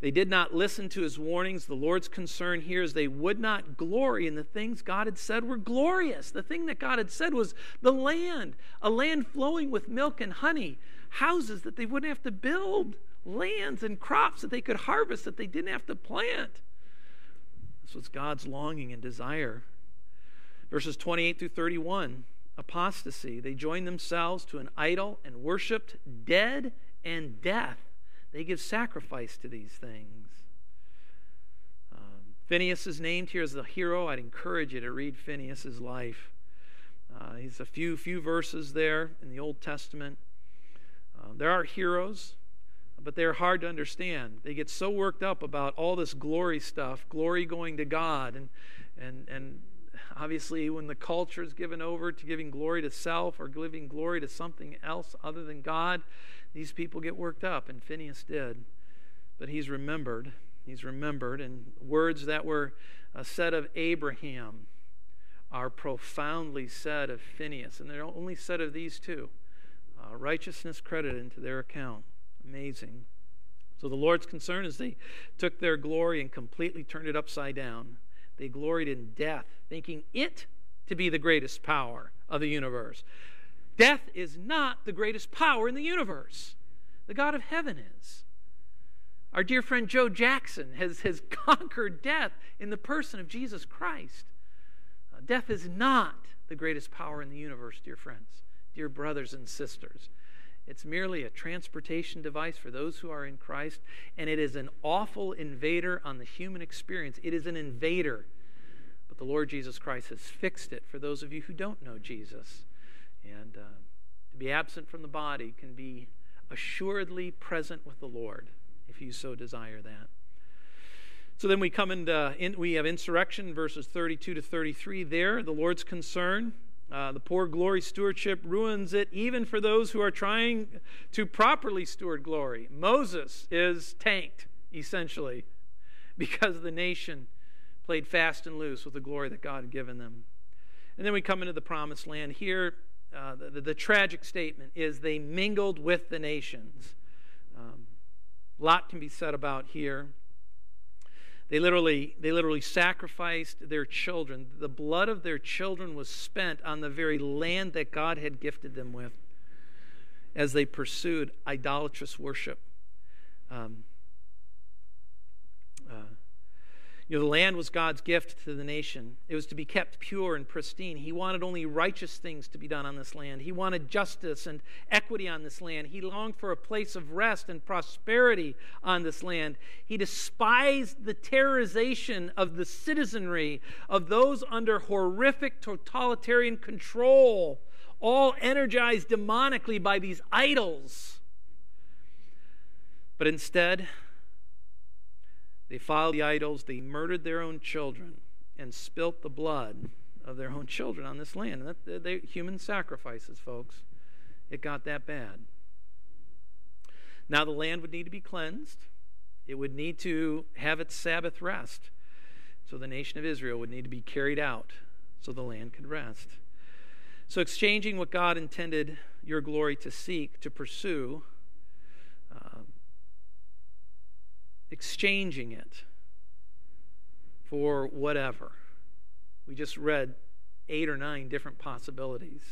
Speaker 8: They did not listen to his warnings. The Lord's concern here is they would not glory in the things God had said were glorious. The thing that God had said was the land, a land flowing with milk and honey, houses that they wouldn't have to build, lands and crops that they could harvest that they didn't have to plant. This was God's longing and desire. Verses 28 through 31 apostasy. They joined themselves to an idol and worshiped dead and death. They give sacrifice to these things. Um, Phineas is named here as the hero. I'd encourage you to read Phineas's life. Uh, he's a few few verses there in the Old Testament. Uh, there are heroes but they're hard to understand. They get so worked up about all this glory stuff, glory going to God, and and and obviously when the culture is given over to giving glory to self or giving glory to something else other than God, these people get worked up, and Phineas did. But he's remembered. He's remembered, and words that were uh, said of Abraham are profoundly said of Phineas, and they're only said of these two. Uh, righteousness credited into their account. Amazing. So the Lord's concern is they took their glory and completely turned it upside down. They gloried in death, thinking it to be the greatest power of the universe. Death is not the greatest power in the universe. The God of heaven is. Our dear friend Joe Jackson has, has conquered death in the person of Jesus Christ. Uh, death is not the greatest power in the universe, dear friends, dear brothers and sisters. It's merely a transportation device for those who are in Christ, and it is an awful invader on the human experience. It is an invader. But the Lord Jesus Christ has fixed it for those of you who don't know Jesus. And uh, to be absent from the body can be assuredly present with the Lord if you so desire that. So then we come into, in, we have insurrection, verses 32 to 33 there. The Lord's concern uh, the poor glory stewardship ruins it even for those who are trying to properly steward glory. Moses is tanked, essentially, because the nation played fast and loose with the glory that God had given them. And then we come into the promised land. Here, uh, the, the, tragic statement is they mingled with the nations. Um, a lot can be said about here. They literally, they literally sacrificed their children. The blood of their children was spent on the very land that God had gifted them with as they pursued idolatrous worship. Um, uh, you know, the land was God's gift to the nation. It was to be kept pure and pristine. He wanted only righteous things to be done on this land. He wanted justice and equity on this land. He longed for a place of rest and prosperity on this land. He despised the terrorization of the citizenry, of those under horrific totalitarian control, all energized demonically by these idols. But instead, they followed the idols, they murdered their own children, and spilt the blood of their own children on this land. And that, they, human sacrifices, folks. It got that bad. Now the land would need to be cleansed. It would need to have its Sabbath rest. So the nation of Israel would need to be carried out so the land could rest. So, exchanging what God intended your glory to seek, to pursue, exchanging it for whatever. We just read eight or nine different possibilities.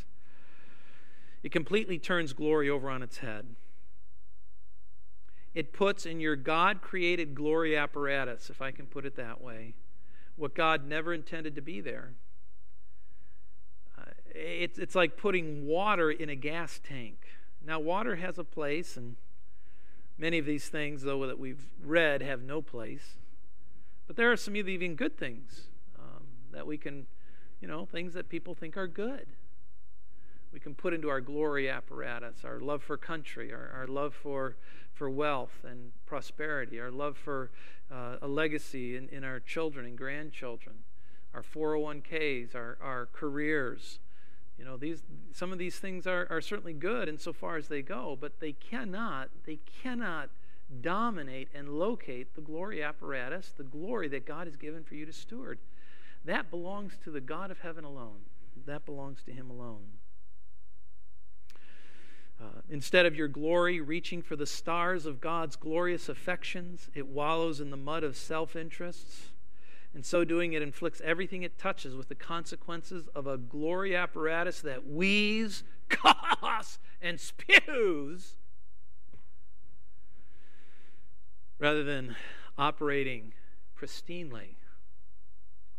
Speaker 8: It completely turns glory over on its head. It puts in your God created glory apparatus, if I can put it that way, what God never intended to be there. Uh, it's, it's like putting water in a gas tank. Now, water has a place, and Many of these things, though, that we've read have no place. But there are some even good things um, that we can, you know, things that people think are good. we can put into our glory apparatus our love for country, our, our love for, for wealth and prosperity, our love for uh, a legacy in, in our children and grandchildren, our 401ks, our, our careers. You know, these some of these things are, are certainly good insofar as they go, but they cannot, they cannot dominate and locate the glory apparatus, the glory that God has given for you to steward. That belongs to the God of heaven alone. That belongs to Him alone. Uh, instead of your glory reaching for the stars of God's glorious affections, it wallows in the mud of self interests. In so doing, it inflicts everything it touches with the consequences of a glory apparatus that wheezes, coughs, and spews rather than operating pristinely,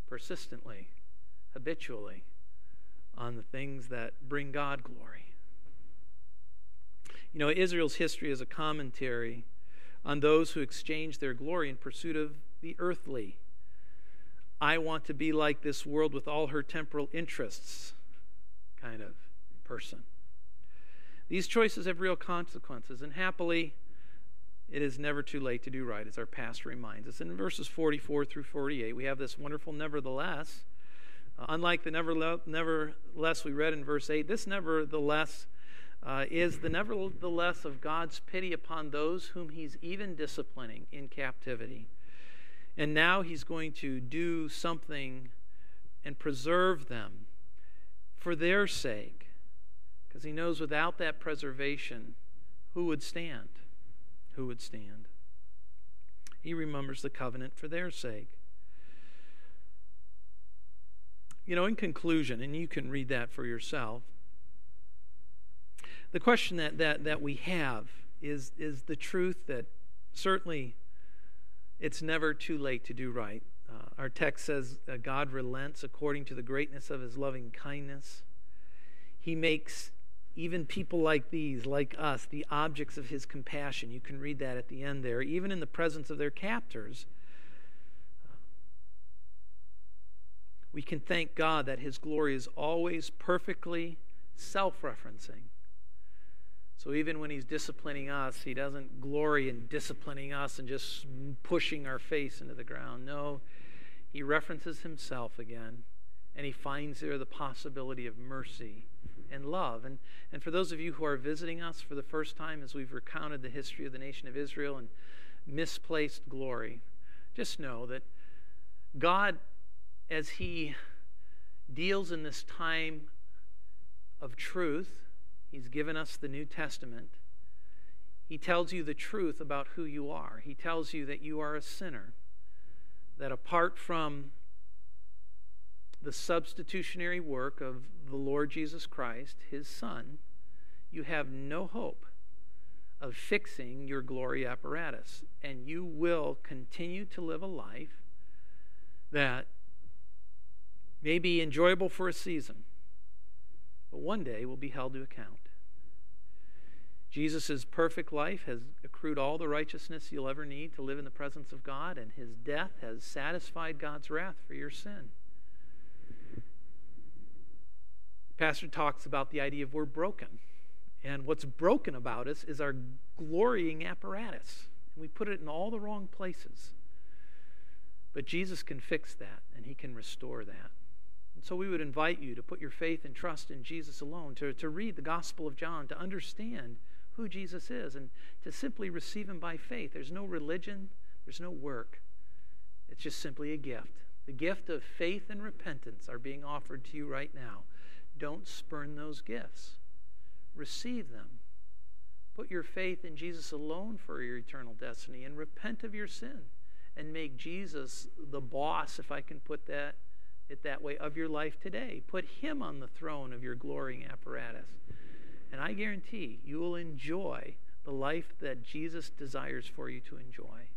Speaker 8: persistently, habitually on the things that bring God glory. You know, Israel's history is a commentary on those who exchange their glory in pursuit of the earthly. I want to be like this world with all her temporal interests kind of person. These choices have real consequences, and happily, it is never too late to do right, as our pastor reminds us. In verses 44 through 48, we have this wonderful nevertheless. Uh, unlike the nevertheless we read in verse 8, this nevertheless uh, is the nevertheless of God's pity upon those whom he's even disciplining in captivity. And now he's going to do something and preserve them for their sake, because he knows without that preservation, who would stand? Who would stand? He remembers the covenant for their sake. You know, in conclusion, and you can read that for yourself, the question that, that, that we have is, is the truth that certainly it's never too late to do right. Uh, our text says God relents according to the greatness of his loving kindness. He makes even people like these, like us, the objects of his compassion. You can read that at the end there, even in the presence of their captors. We can thank God that his glory is always perfectly self referencing. So even when he's disciplining us, he doesn't glory in disciplining us and just pushing our face into the ground. No, he references himself again, and he finds there the possibility of mercy and love. And, and for those of you who are visiting us for the first time as we've recounted the history of the nation of Israel and misplaced glory, just know that God, as he deals in this time of truth, He's given us the New Testament. He tells you the truth about who you are. He tells you that you are a sinner, that apart from the substitutionary work of the Lord Jesus Christ, his Son, you have no hope of fixing your glory apparatus. And you will continue to live a life that may be enjoyable for a season, but one day will be held to account. Jesus' perfect life has accrued all the righteousness you'll ever need to live in the presence of God, and his death has satisfied God's wrath for your sin. Pastor talks about the idea of we're broken. And what's broken about us is our glorying apparatus. And we put it in all the wrong places. But Jesus can fix that, and he can restore that. And so we would invite you to put your faith and trust in Jesus alone, to, to read the Gospel of John, to understand who Jesus is and to simply receive him by faith. There's no religion, there's no work. It's just simply a gift. The gift of faith and repentance are being offered to you right now. Don't spurn those gifts. Receive them. Put your faith in Jesus alone for your eternal destiny and repent of your sin and make Jesus the boss, if I can put that it that way, of your life today. Put him on the throne of your glorying apparatus. And I guarantee you will enjoy the life that Jesus desires for you to enjoy.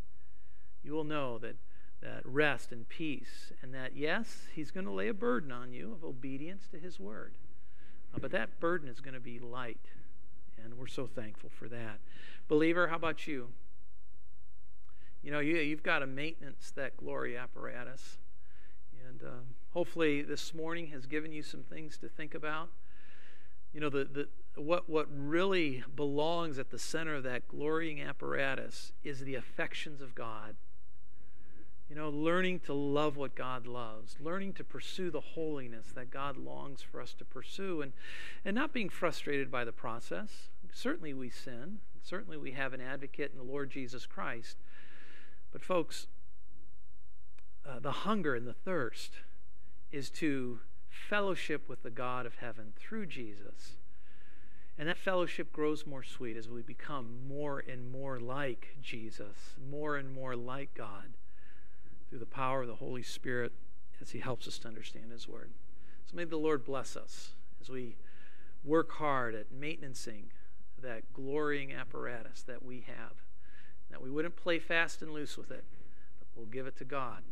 Speaker 8: You will know that, that rest and peace, and that, yes, He's going to lay a burden on you of obedience to His word. Uh, but that burden is going to be light, and we're so thankful for that. Believer, how about you? You know, you, you've got to maintenance that glory apparatus. And uh, hopefully, this morning has given you some things to think about. You know, the, the, what, what really belongs at the center of that glorying apparatus is the affections of God. You know, learning to love what God loves, learning to pursue the holiness that God longs for us to pursue, and, and not being frustrated by the process. Certainly we sin. Certainly we have an advocate in the Lord Jesus Christ. But, folks, uh, the hunger and the thirst is to fellowship with the God of heaven through Jesus. And that fellowship grows more sweet as we become more and more like Jesus, more and more like God through the power of the Holy Spirit as He helps us to understand His Word. So may the Lord bless us as we work hard at maintaining that glorying apparatus that we have, that we wouldn't play fast and loose with it, but we'll give it to God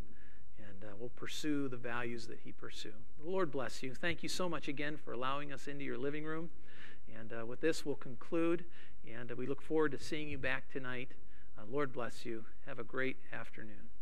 Speaker 8: uh, we'll pursue the values that He pursues. The Lord bless you. Thank you so much again for allowing us into your living room. And uh, with this, we'll conclude, and uh, we look forward to seeing you back tonight. Uh, Lord bless you. Have a great afternoon.